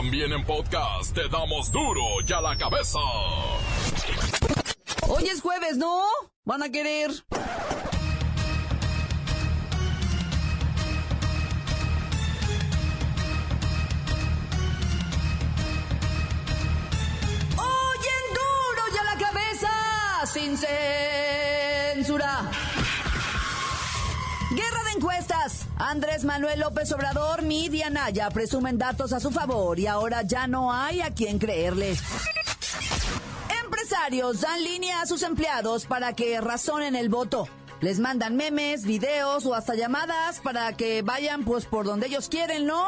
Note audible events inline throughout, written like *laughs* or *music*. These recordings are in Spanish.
También en podcast te damos duro y a la cabeza. Hoy es jueves, ¿no? Van a querer. Andrés Manuel López Obrador, Media Naya presumen datos a su favor y ahora ya no hay a quien creerle. Empresarios dan línea a sus empleados para que razonen el voto. Les mandan memes, videos o hasta llamadas para que vayan pues por donde ellos quieren, ¿no?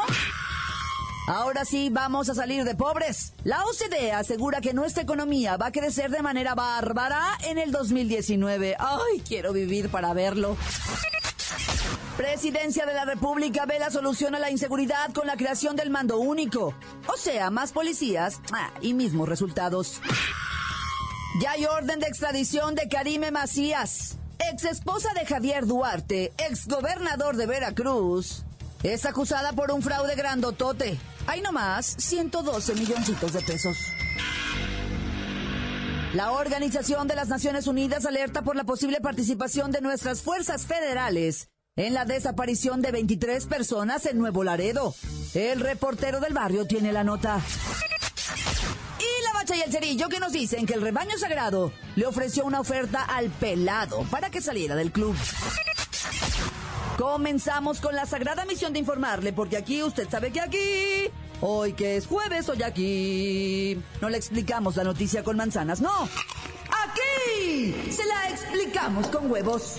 Ahora sí, vamos a salir de pobres. La OCDE asegura que nuestra economía va a crecer de manera bárbara en el 2019. Ay, quiero vivir para verlo. Presidencia de la República ve la solución a la inseguridad con la creación del mando único. O sea, más policías ah, y mismos resultados. Ya hay orden de extradición de Karime Macías, ex esposa de Javier Duarte, ex gobernador de Veracruz. Es acusada por un fraude grandotote. Hay nomás 112 milloncitos de pesos. La Organización de las Naciones Unidas alerta por la posible participación de nuestras fuerzas federales en la desaparición de 23 personas en Nuevo Laredo. El reportero del barrio tiene la nota. Y la bacha y el cerillo que nos dicen que el rebaño sagrado le ofreció una oferta al pelado para que saliera del club. Comenzamos con la sagrada misión de informarle, porque aquí usted sabe que aquí, hoy que es jueves, hoy aquí, no le explicamos la noticia con manzanas, no. Aquí se la explicamos con huevos.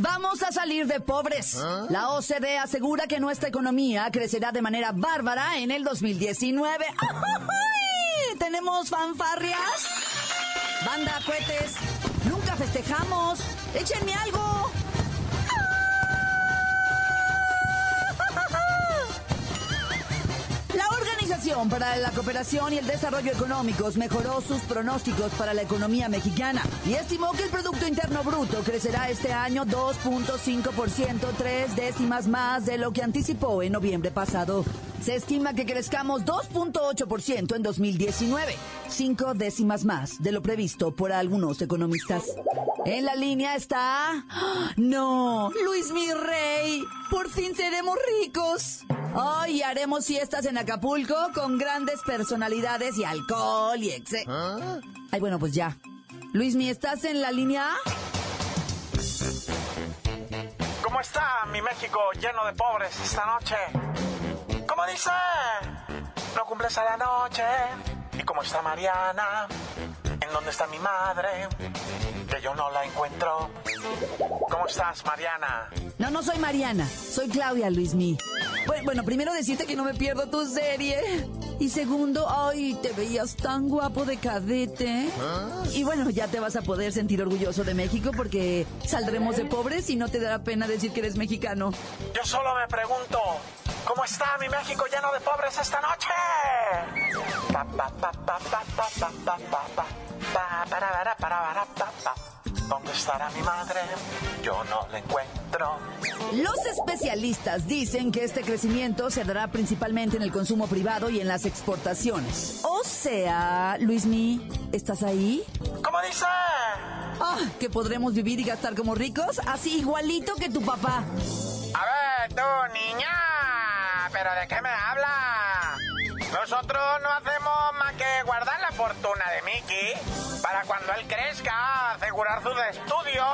Vamos a salir de pobres. La OCDE asegura que nuestra economía crecerá de manera bárbara en el 2019. *laughs* ¡Ay! ¿Tenemos fanfarrias? Banda, cohetes. Nunca festejamos. Échenme algo. Organización para la Cooperación y el Desarrollo Económicos mejoró sus pronósticos para la economía mexicana y estimó que el Producto Interno Bruto crecerá este año 2.5%, tres décimas más de lo que anticipó en noviembre pasado. Se estima que crezcamos 2.8% en 2019, cinco décimas más de lo previsto por algunos economistas. En la línea está... ¡Ah! No, Luis mi rey, por fin seremos ricos. Hoy haremos fiestas en Acapulco con grandes personalidades y alcohol y exe... Ay, bueno, pues ya. Luis mi, ¿estás en la línea? ¿Cómo está mi México lleno de pobres esta noche? ¿Cómo dice? No cumples a la noche. ¿Y cómo está Mariana? ¿En dónde está mi madre? Que yo no la encuentro. ¿Cómo estás, Mariana? No, no soy Mariana, soy Claudia Luismi. Bueno, bueno, primero decirte que no me pierdo tu serie. Y segundo, ay, te veías tan guapo de cadete. Y bueno, ya te vas a poder sentir orgulloso de México porque saldremos de pobres y no te dará pena decir que eres mexicano. Yo solo me pregunto, ¿cómo está mi México lleno de pobres esta noche? Pa, pa, pa, ¿Dónde estará mi madre? Yo no la encuentro. Los especialistas dicen que este crecimiento se dará principalmente en el consumo privado y en las exportaciones. O sea, Luis Luismi, ¿estás ahí? ¿Cómo dice? Ah, que podremos vivir y gastar como ricos, así igualito que tu papá. A ver, tú, niña, ¿pero de qué me hablas? Nosotros no hacemos más que guardar la fortuna de Mickey para cuando él crezca, asegurar sus estudios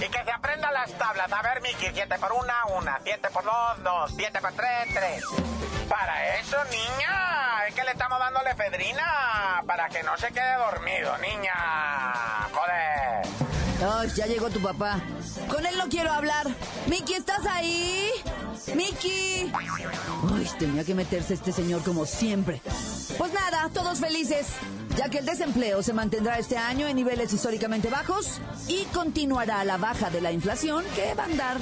y que se aprenda las tablas. A ver, Mickey, 7 por 1, 1, 7 por 2, 2, 7 por 3, 3. Para eso, niña, es que le estamos dando lefedrina para que no se quede dormido, niña. Joder. Ay, ya llegó tu papá. Con él no quiero hablar. Miki, ¿estás ahí? ¡Miki! Uy, tenía que meterse este señor como siempre. Pues nada, todos felices, ya que el desempleo se mantendrá este año en niveles históricamente bajos y continuará la baja de la inflación que va a andar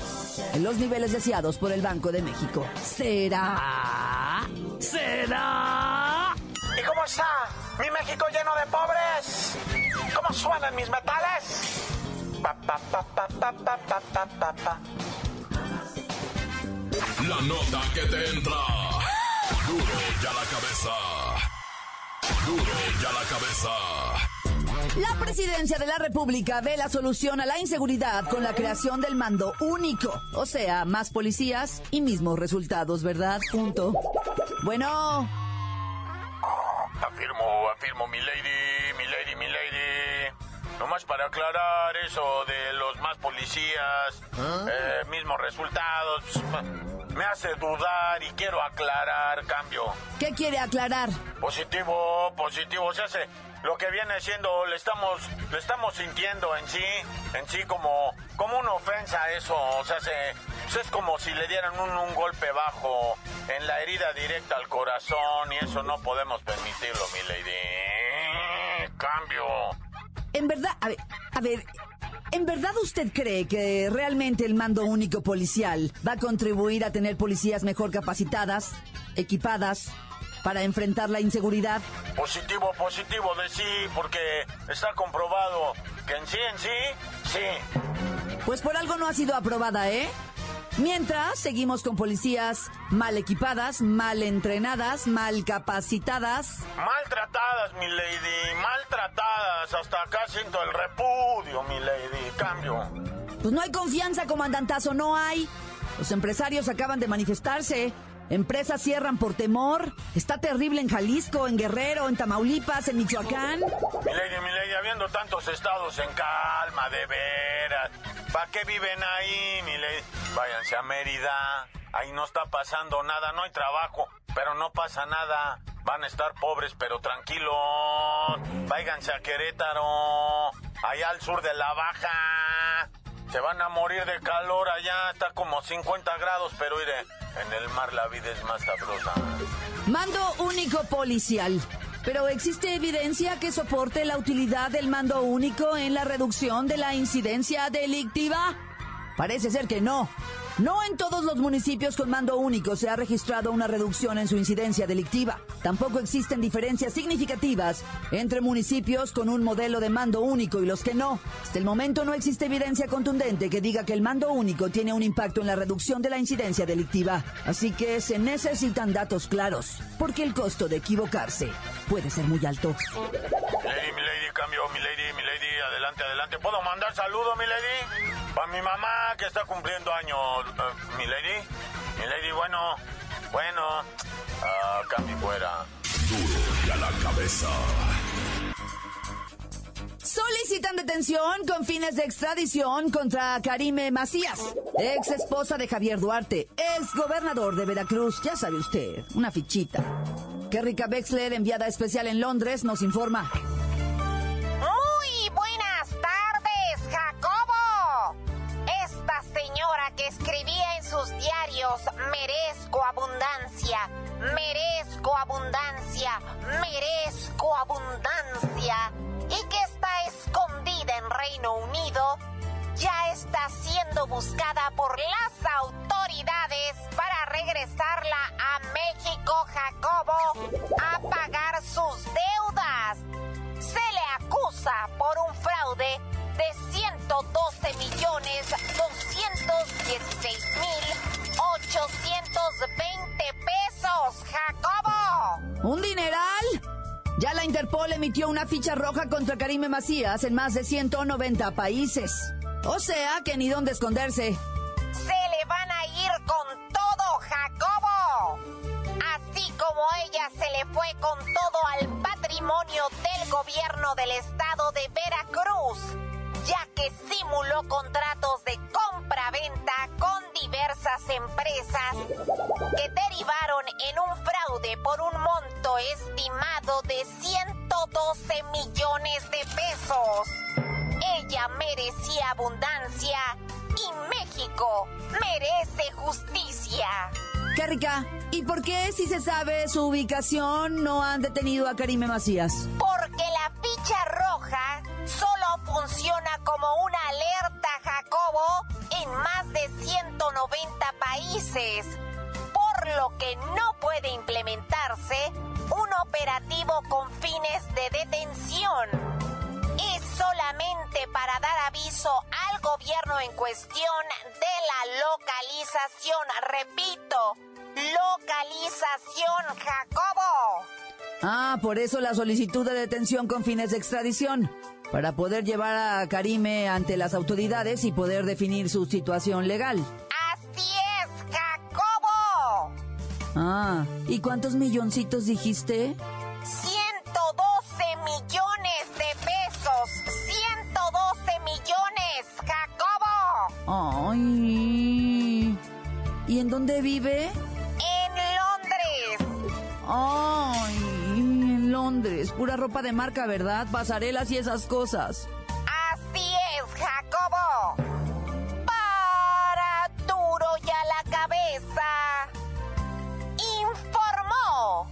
en los niveles deseados por el Banco de México. ¿Será? ¿Será? ¿Y cómo está mi México lleno de pobres? ¿Cómo suenan mis metales? Pa, pa, pa, La nota que te entra. Duro ya la cabeza. Duro ya la cabeza. La presidencia de la República ve la solución a la inseguridad con la creación del mando único. O sea, más policías y mismos resultados, ¿verdad? Punto. Bueno, Afirmo, afirmo, mi lady, mi lady, mi lady. Nomás para aclarar eso de los más policías, eh, mismos resultados, me hace dudar y quiero aclarar, cambio. ¿qué quiere aclarar? Positivo, positivo, se hace lo que viene siendo, le estamos, le estamos sintiendo en sí, en sí como, como una ofensa eso, o sea, se, pues es como si le dieran un, un golpe bajo en la herida directa al corazón y eso no podemos permitirlo, mi lady. Cambio. En verdad, a ver, a ver, ¿en verdad usted cree que realmente el mando único policial va a contribuir a tener policías mejor capacitadas, equipadas, para enfrentar la inseguridad? Positivo, positivo de sí, porque está comprobado que en sí, en sí, sí. Pues por algo no ha sido aprobada, ¿eh? Mientras, seguimos con policías mal equipadas, mal entrenadas, mal capacitadas. Maltratadas, mi lady, maltratadas. Hasta acá siento el Pues no hay confianza, comandantazo, no hay. Los empresarios acaban de manifestarse. Empresas cierran por temor. Está terrible en Jalisco, en Guerrero, en Tamaulipas, en Michoacán. Mi lady, mi lady, habiendo tantos estados en calma, de veras. ¿Para qué viven ahí, mi lady? Váyanse a Mérida. Ahí no está pasando nada, no hay trabajo, pero no pasa nada. Van a estar pobres, pero tranquilos. Váyanse a Querétaro, allá al sur de la Baja. Se van a morir de calor allá, está como 50 grados, pero mire, en el mar la vida es más sabrosa. Mando único policial. Pero ¿existe evidencia que soporte la utilidad del mando único en la reducción de la incidencia delictiva? Parece ser que no. No en todos los municipios con mando único se ha registrado una reducción en su incidencia delictiva. Tampoco existen diferencias significativas entre municipios con un modelo de mando único y los que no. Hasta el momento no existe evidencia contundente que diga que el mando único tiene un impacto en la reducción de la incidencia delictiva. Así que se necesitan datos claros, porque el costo de equivocarse puede ser muy alto. Lady, mi lady, cambio, mi lady, mi lady, adelante, adelante. ¿Puedo mandar saludo, mi lady? Para mi mamá que está cumpliendo años, eh, mi lady. Mi lady, bueno, bueno. Ah, cambio fuera. Duro ya la cabeza. Solicitan detención con fines de extradición contra Karime Macías, ex esposa de Javier Duarte, ex gobernador de Veracruz. Ya sabe usted, una fichita. Kerrika Wexler, enviada especial en Londres, nos informa. Merezco abundancia, merezco abundancia, merezco abundancia, y que está escondida en Reino Unido, ya está siendo buscada por las autoridades para regresarla a México, Jacobo, a pagar sus deudas. Se le acusa por un fraude de 112 millones 216 mil 820 pesos, Jacobo. ¿Un dineral? Ya la Interpol emitió una ficha roja contra Karime Macías en más de 190 países. O sea que ni dónde esconderse. Se le van a ir con todo, Jacobo. Así como ella se le fue con todo al patrimonio del gobierno del estado de Veracruz, ya que simuló contratos empresas que derivaron en un fraude por un monto estimado de 112 millones de pesos. Ella merecía abundancia y México merece justicia. Qué rica. ¿Y por qué, si se sabe su ubicación, no han detenido a Karime Macías? Porque la ficha roja solo funciona como una alerta, Jacobo, en más de 190 países, por lo que no puede implementarse un operativo con fines de detención. Es solamente para dar aviso al gobierno en cuestión de la localización, repito, localización, Jacobo. Ah, por eso la solicitud de detención con fines de extradición, para poder llevar a Karime ante las autoridades y poder definir su situación legal. Así es, Jacobo. Ah, ¿y cuántos milloncitos dijiste? 112 millones de pesos. 112 millones, Jacobo. Ay. ¿Y en dónde vive? Londres. Pura ropa de marca, ¿verdad? Pasarelas y esas cosas. Así es, Jacobo. Para duro ya la cabeza. Informó.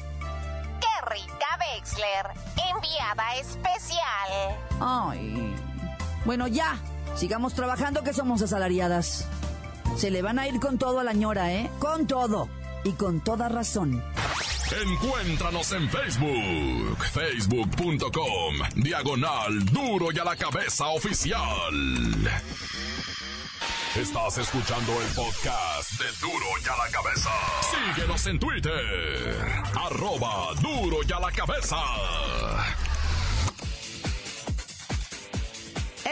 Qué rica Wexler, enviada especial. Ay. Bueno, ya. Sigamos trabajando que somos asalariadas. Se le van a ir con todo a la ñora, ¿eh? Con todo. Y con toda razón. Encuéntranos en Facebook, facebook.com, diagonal duro y a la cabeza oficial. Estás escuchando el podcast de Duro y a la cabeza. Síguenos en Twitter, arroba duro y a la cabeza.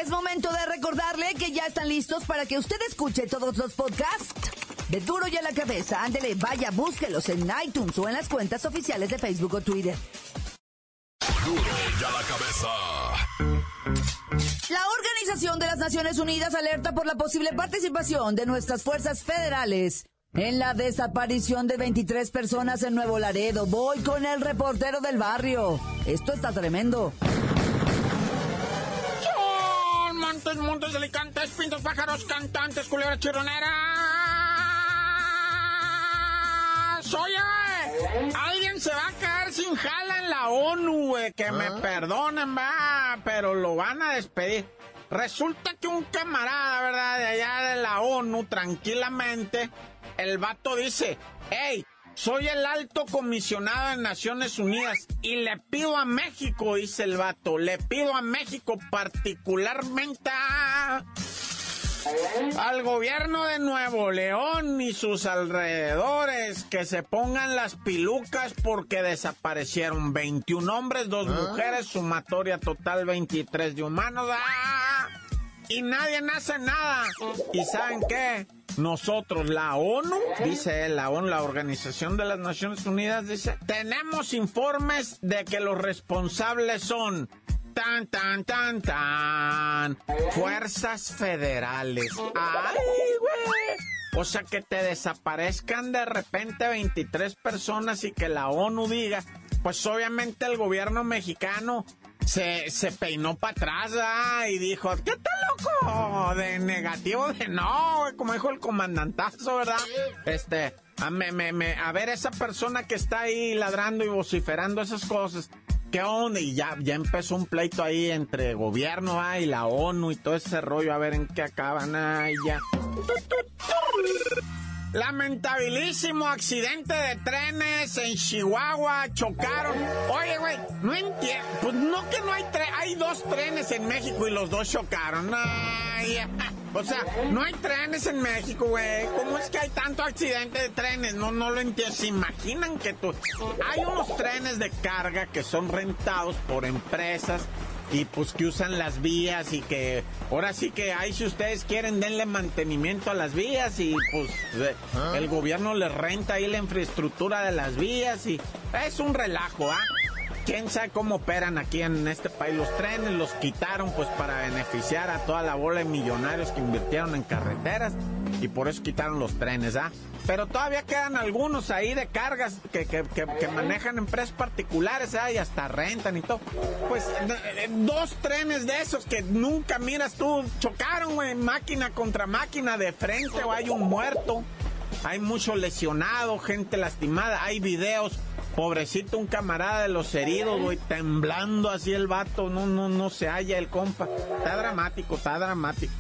Es momento de recordarle que ya están listos para que usted escuche todos los podcasts de Duro y a la Cabeza. Ándele, vaya, búsquelos en iTunes o en las cuentas oficiales de Facebook o Twitter. Duro y a la cabeza. La Organización de las Naciones Unidas alerta por la posible participación de nuestras fuerzas federales en la desaparición de 23 personas en Nuevo Laredo. Voy con el reportero del barrio. Esto está tremendo. Son montes, montes, alicantes, pintos, pájaros, cantantes, culebras, chirroneras. Oye, alguien se va a quedar sin jala en la ONU, güey. Que me perdonen, va, pero lo van a despedir. Resulta que un camarada, ¿verdad? De allá de la ONU, tranquilamente, el vato dice, hey, soy el alto comisionado de Naciones Unidas y le pido a México, dice el vato, le pido a México particularmente a- al gobierno de Nuevo León y sus alrededores que se pongan las pilucas porque desaparecieron 21 hombres, dos mujeres, sumatoria total 23 de humanos. ¡Ah! Y nadie hace nada. ¿Y saben qué? Nosotros, la ONU, dice él, la ONU, la Organización de las Naciones Unidas, dice, tenemos informes de que los responsables son tan, tan, tan, tan, fuerzas federales. ¡Ay, güey! O sea, que te desaparezcan de repente 23 personas y que la ONU diga, pues obviamente el gobierno mexicano se, se peinó para atrás ¿ah? y dijo, ¿qué tal loco? De negativo, de no, güey, como dijo el comandantazo, ¿verdad? Este, a, me, me, me- a ver, esa persona que está ahí ladrando y vociferando esas cosas, ¿qué onda? Y ya, ya empezó un pleito ahí entre gobierno ¿ah? y la ONU y todo ese rollo, a ver en qué acaban, ay, ya. Lamentabilísimo accidente de trenes en Chihuahua, chocaron. Oye, güey, no entiendo. Pues no que no hay trenes, hay dos trenes en México y los dos chocaron. Ay, o sea, no hay trenes en México, güey. ¿Cómo es que hay tanto accidente de trenes? No, no lo entiendo. ¿Se imaginan que tú... Hay unos trenes de carga que son rentados por empresas y pues que usan las vías y que ahora sí que ahí si ustedes quieren denle mantenimiento a las vías y pues eh, el gobierno les renta ahí la infraestructura de las vías y es un relajo, ¿ah? ¿Quién sabe cómo operan aquí en este país los trenes? Los quitaron pues para beneficiar a toda la bola de millonarios que invirtieron en carreteras. y por eso quitaron los trenes, ¿ah? Pero todavía quedan algunos ahí de cargas que, que, que, manejan empresas particulares, ¿ah? Y hasta rentan y todo. Pues dos trenes de esos que nunca miras tú, chocaron, güey, máquina contra máquina de frente, o hay un muerto. Hay mucho lesionado, gente lastimada, hay videos Pobrecito un camarada de los heridos, güey, temblando así el vato, no, no, no se halla el compa. Está dramático, está dramático.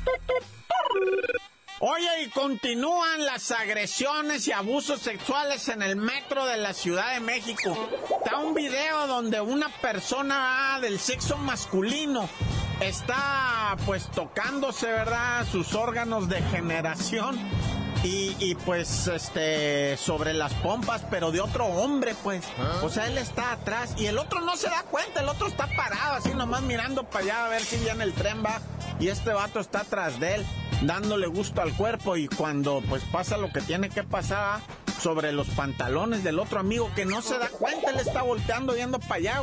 Oye, y continúan las agresiones y abusos sexuales en el metro de la Ciudad de México. Está un video donde una persona del sexo masculino está pues tocándose, ¿verdad? Sus órganos de generación y, pues, este, sobre las pompas, pero de otro hombre, pues. ¿Ah? O sea, él está atrás y el otro no se da cuenta, el otro está parado así nomás mirando para allá a ver si viene el tren va. Y este vato está atrás de él, dándole gusto al cuerpo y cuando pues pasa lo que tiene que pasar sobre los pantalones del otro amigo que no se da cuenta, él está volteando viendo para allá.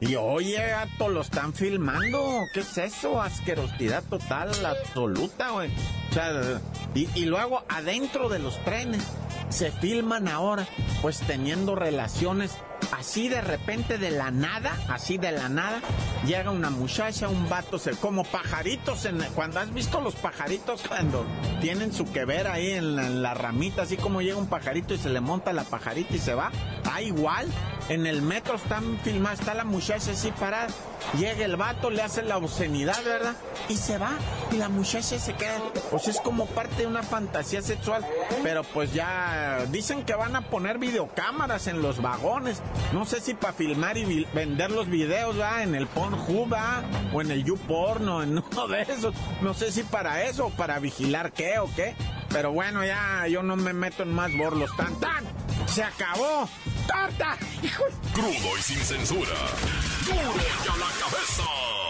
Y oye, gato, lo están filmando. ¿Qué es eso? Asquerosidad total, absoluta, güey. O sea, y, luego adentro de los trenes se filman ahora, pues teniendo relaciones así de repente de la nada, así de la nada, llega una muchacha, un vato, se, como pajaritos, en, cuando has visto los pajaritos cuando tienen su que ver ahí en la, ramita, así como llega un pajarito y se le monta la pajarita y se va, ah, igual, en el metro están filmadas, está la muchacha así parada, llega el vato, le hace la obscenidad, ¿verdad? Y se va, y la muchacha se queda, pues es como parte de una fantasía sexual, pero pues ya dicen que van a poner videocámaras en los vagones, no sé si para filmar y vender los videos, ¿va? En el Pornhub. O en el YouPorn, o en *laughs* uno de esos. No sé si para eso, o para vigilar qué o qué. Pero bueno, ya yo no me meto en más borlos. ¡Tan, tan! ¡Se acabó! ¡Tarta! Crudo y sin censura. ¡Duro y a la cabeza!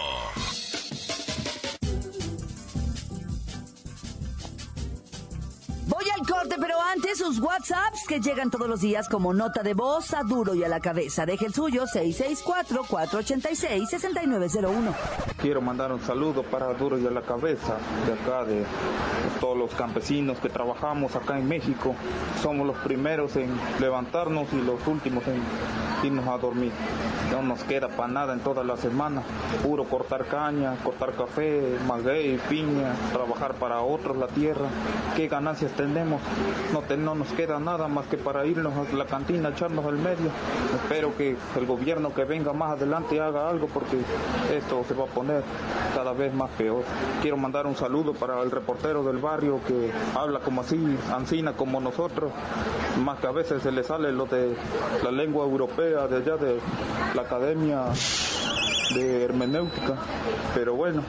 Pero antes sus WhatsApps que llegan todos los días como nota de voz a duro y a la cabeza. Deje el suyo 664-486-6901. Quiero mandar un saludo para duro y a la cabeza de acá, de todos los campesinos que trabajamos acá en México. Somos los primeros en levantarnos y los últimos en irnos a dormir. No nos queda para nada en toda la semana. Puro cortar caña, cortar café, maguey, piña, trabajar para otros la tierra. ¿Qué ganancias tenemos? No, no nos queda nada más que para irnos a la cantina, echarnos al medio. Espero que el gobierno que venga más adelante haga algo porque esto se va a poner cada vez más peor. Quiero mandar un saludo para el reportero del barrio que habla como así, ansina como nosotros, más que a veces se le sale lo de la lengua europea de allá de la academia de hermenéutica, pero bueno,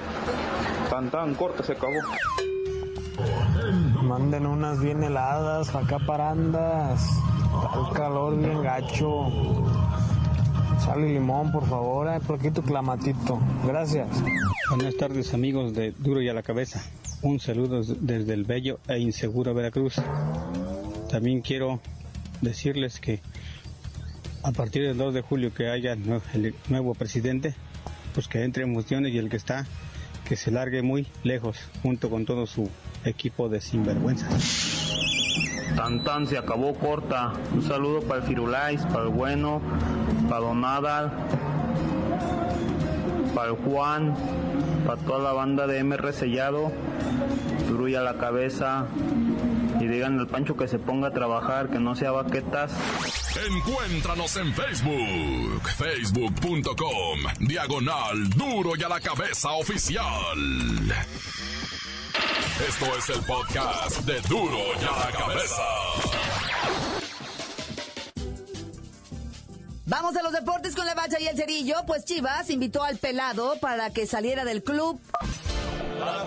tan tan corto se acabó. Manden unas bien heladas, acá parandas. Calor bien gacho. Sal y limón, por favor, eh, poquito clamatito. Gracias. Buenas tardes, amigos de Duro y a la Cabeza. Un saludo desde el bello e inseguro Veracruz. También quiero decirles que a partir del 2 de julio que haya el nuevo presidente, pues que entre en funciones y el que está, que se largue muy lejos junto con todo su equipo de sinvergüenzas. Tan tan se acabó corta. Un saludo para el Firulais, para el Bueno, para Don Adal, para el Juan, para toda la banda de MR Sellado, Truya la cabeza y digan al Pancho que se ponga a trabajar, que no sea baquetas. Encuéntranos en Facebook, facebook.com, diagonal duro y a la cabeza oficial. Esto es el podcast de Duro y a la Cabeza. Vamos a los deportes con la bacha y el cerillo, pues Chivas invitó al pelado para que saliera del club. ¡La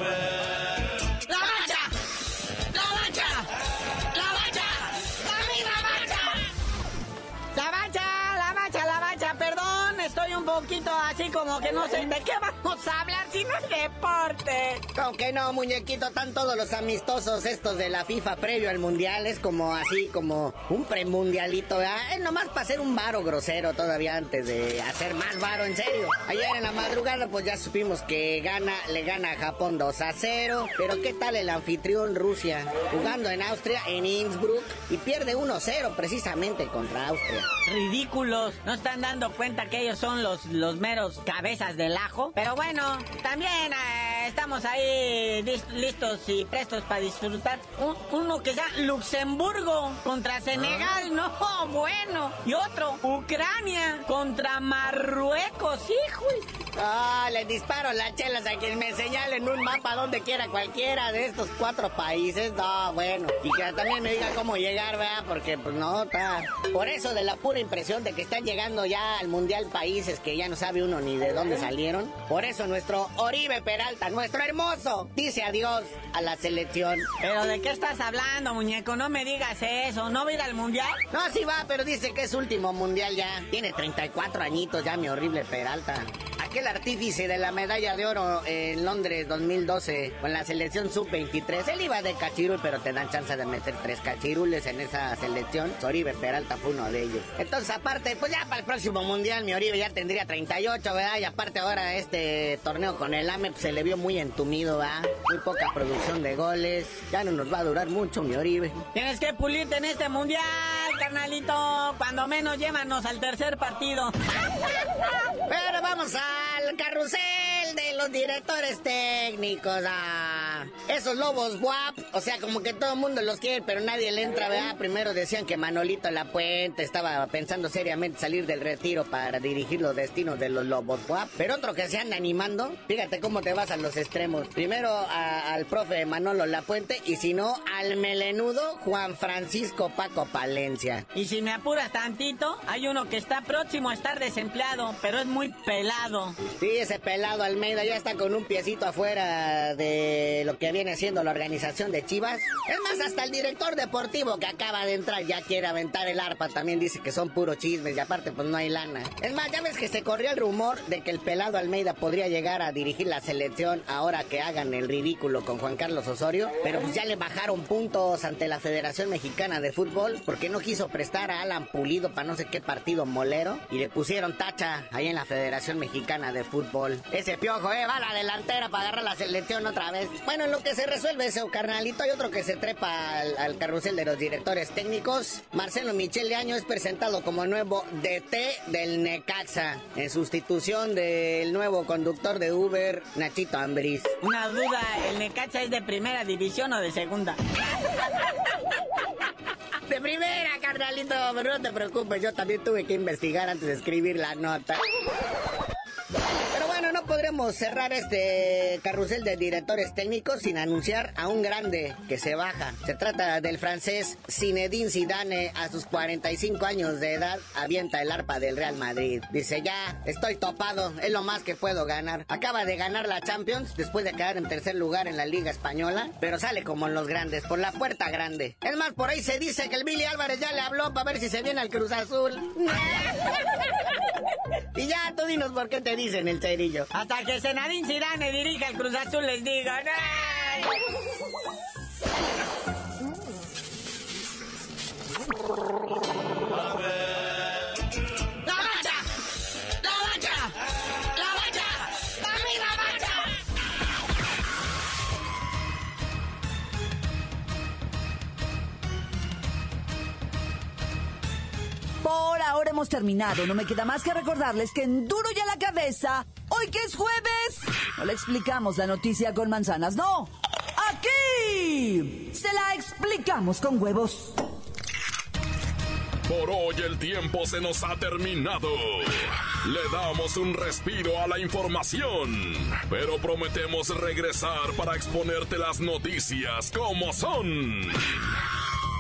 poquito así como que no sé de qué vamos a hablar si no es deporte. Aunque no, muñequito, están todos los amistosos estos de la FIFA previo al mundial. Es como así, como un premundialito, ¿verdad? Es nomás para hacer un varo grosero todavía antes de hacer más varo, en serio. Ayer en la madrugada, pues ya supimos que gana, le gana a Japón 2 a 0. Pero ¿qué tal el anfitrión Rusia? Jugando en Austria, en Innsbruck, y pierde 1-0 precisamente contra Austria. Ridículos, no están dando cuenta que ellos son los, los meros cabezas del ajo. Pero bueno, también eh, estamos ahí listos y prestos para disfrutar. Un- uno que sea Luxemburgo contra Senegal, no, bueno. Y otro, Ucrania contra Marruecos, hijo. Ah, les disparo las chelas a quien me señalen un mapa donde quiera cualquiera de estos cuatro países. No, bueno. Y que también me diga cómo llegar, ¿verdad? Porque, pues no, está. Por eso, de la pura impresión de que están llegando ya al mundial países que ya no sabe uno ni de dónde salieron. Por eso, nuestro Oribe Peralta, nuestro hermoso, dice adiós a la selección. ¿Pero de qué estás hablando, muñeco? No me digas eso. ¿No va a ir al mundial? No, sí va, pero dice que es último mundial ya. Tiene 34 añitos ya, mi horrible Peralta. Aquel artífice de la medalla de oro en Londres 2012 con la selección sub-23. Él iba de cachirul, pero te dan chance de meter tres cachirules en esa selección. Oribe Peralta fue uno de ellos. Entonces, aparte, pues ya para el próximo mundial, mi Oribe ya tendría 38, ¿verdad? Y aparte ahora este torneo con el AME pues, se le vio muy entumido, ¿verdad? Muy poca producción de goles. Ya no nos va a durar mucho, mi Oribe. Tienes que pulirte en este mundial, carnalito. Cuando menos llévanos al tercer partido. Pero vamos al carrusel de los directores técnicos. Ah, esos lobos guap, o sea, como que todo el mundo los quiere, pero nadie le entra, ¿verdad? Primero decían que Manolito La Puente estaba pensando seriamente salir del retiro para dirigir los destinos de los lobos guap. Pero otro que se anda animando, fíjate cómo te vas a los extremos. Primero al profe Manolo La Puente y si no, al melenudo Juan Francisco Paco Palencia. Y si me apuras tantito, hay uno que está próximo a estar desempleado, pero es muy pelado. Sí, ese pelado Almeida ya está con un piecito afuera de lo que viene siendo la organización de Chivas. Es más, hasta el director deportivo que acaba de entrar ya quiere aventar el arpa. También dice que son puros chismes y aparte pues no hay lana. Es más, ya ves que se corrió el rumor de que el pelado Almeida podría llegar a dirigir la selección ahora que hagan el ridículo con Juan Carlos Osorio. Pero pues ya le bajaron puntos ante la Federación Mexicana de Fútbol porque no quiso prestar a Alan Pulido para no sé qué partido molero. Y le pusieron tacha ahí en la Federación Mexicana de Fútbol. Ese piojo, eh, va a la delantera para agarrar la selección otra vez. Bueno, en lo que se resuelve ese carnalito, hay otro que se trepa al, al carrusel de los directores técnicos. Marcelo Michele Año es presentado como nuevo DT del Necaxa, en sustitución del nuevo conductor de Uber, Nachito Ambriz. Una duda, ¿el Necaxa es de primera división o de segunda? De primera, carnalito, pero no te preocupes, yo también tuve que investigar antes de escribir la nota. Yeah. Podremos cerrar este carrusel de directores técnicos sin anunciar a un grande que se baja. Se trata del francés Zinedine Zidane, a sus 45 años de edad, avienta el arpa del Real Madrid. Dice, ya, estoy topado, es lo más que puedo ganar. Acaba de ganar la Champions después de quedar en tercer lugar en la Liga Española, pero sale como los grandes, por la puerta grande. Es más, por ahí se dice que el Billy Álvarez ya le habló para ver si se viene al Cruz Azul. *laughs* y ya, tú dinos por qué te dicen el cerillo. Hasta que Senadín Zidane dirija el Cruz Azul les digo, ¡ay! Hemos terminado. No me queda más que recordarles que en Duro y a la cabeza, hoy que es jueves, no le explicamos la noticia con manzanas, no. Aquí se la explicamos con huevos. Por hoy el tiempo se nos ha terminado. Le damos un respiro a la información, pero prometemos regresar para exponerte las noticias como son.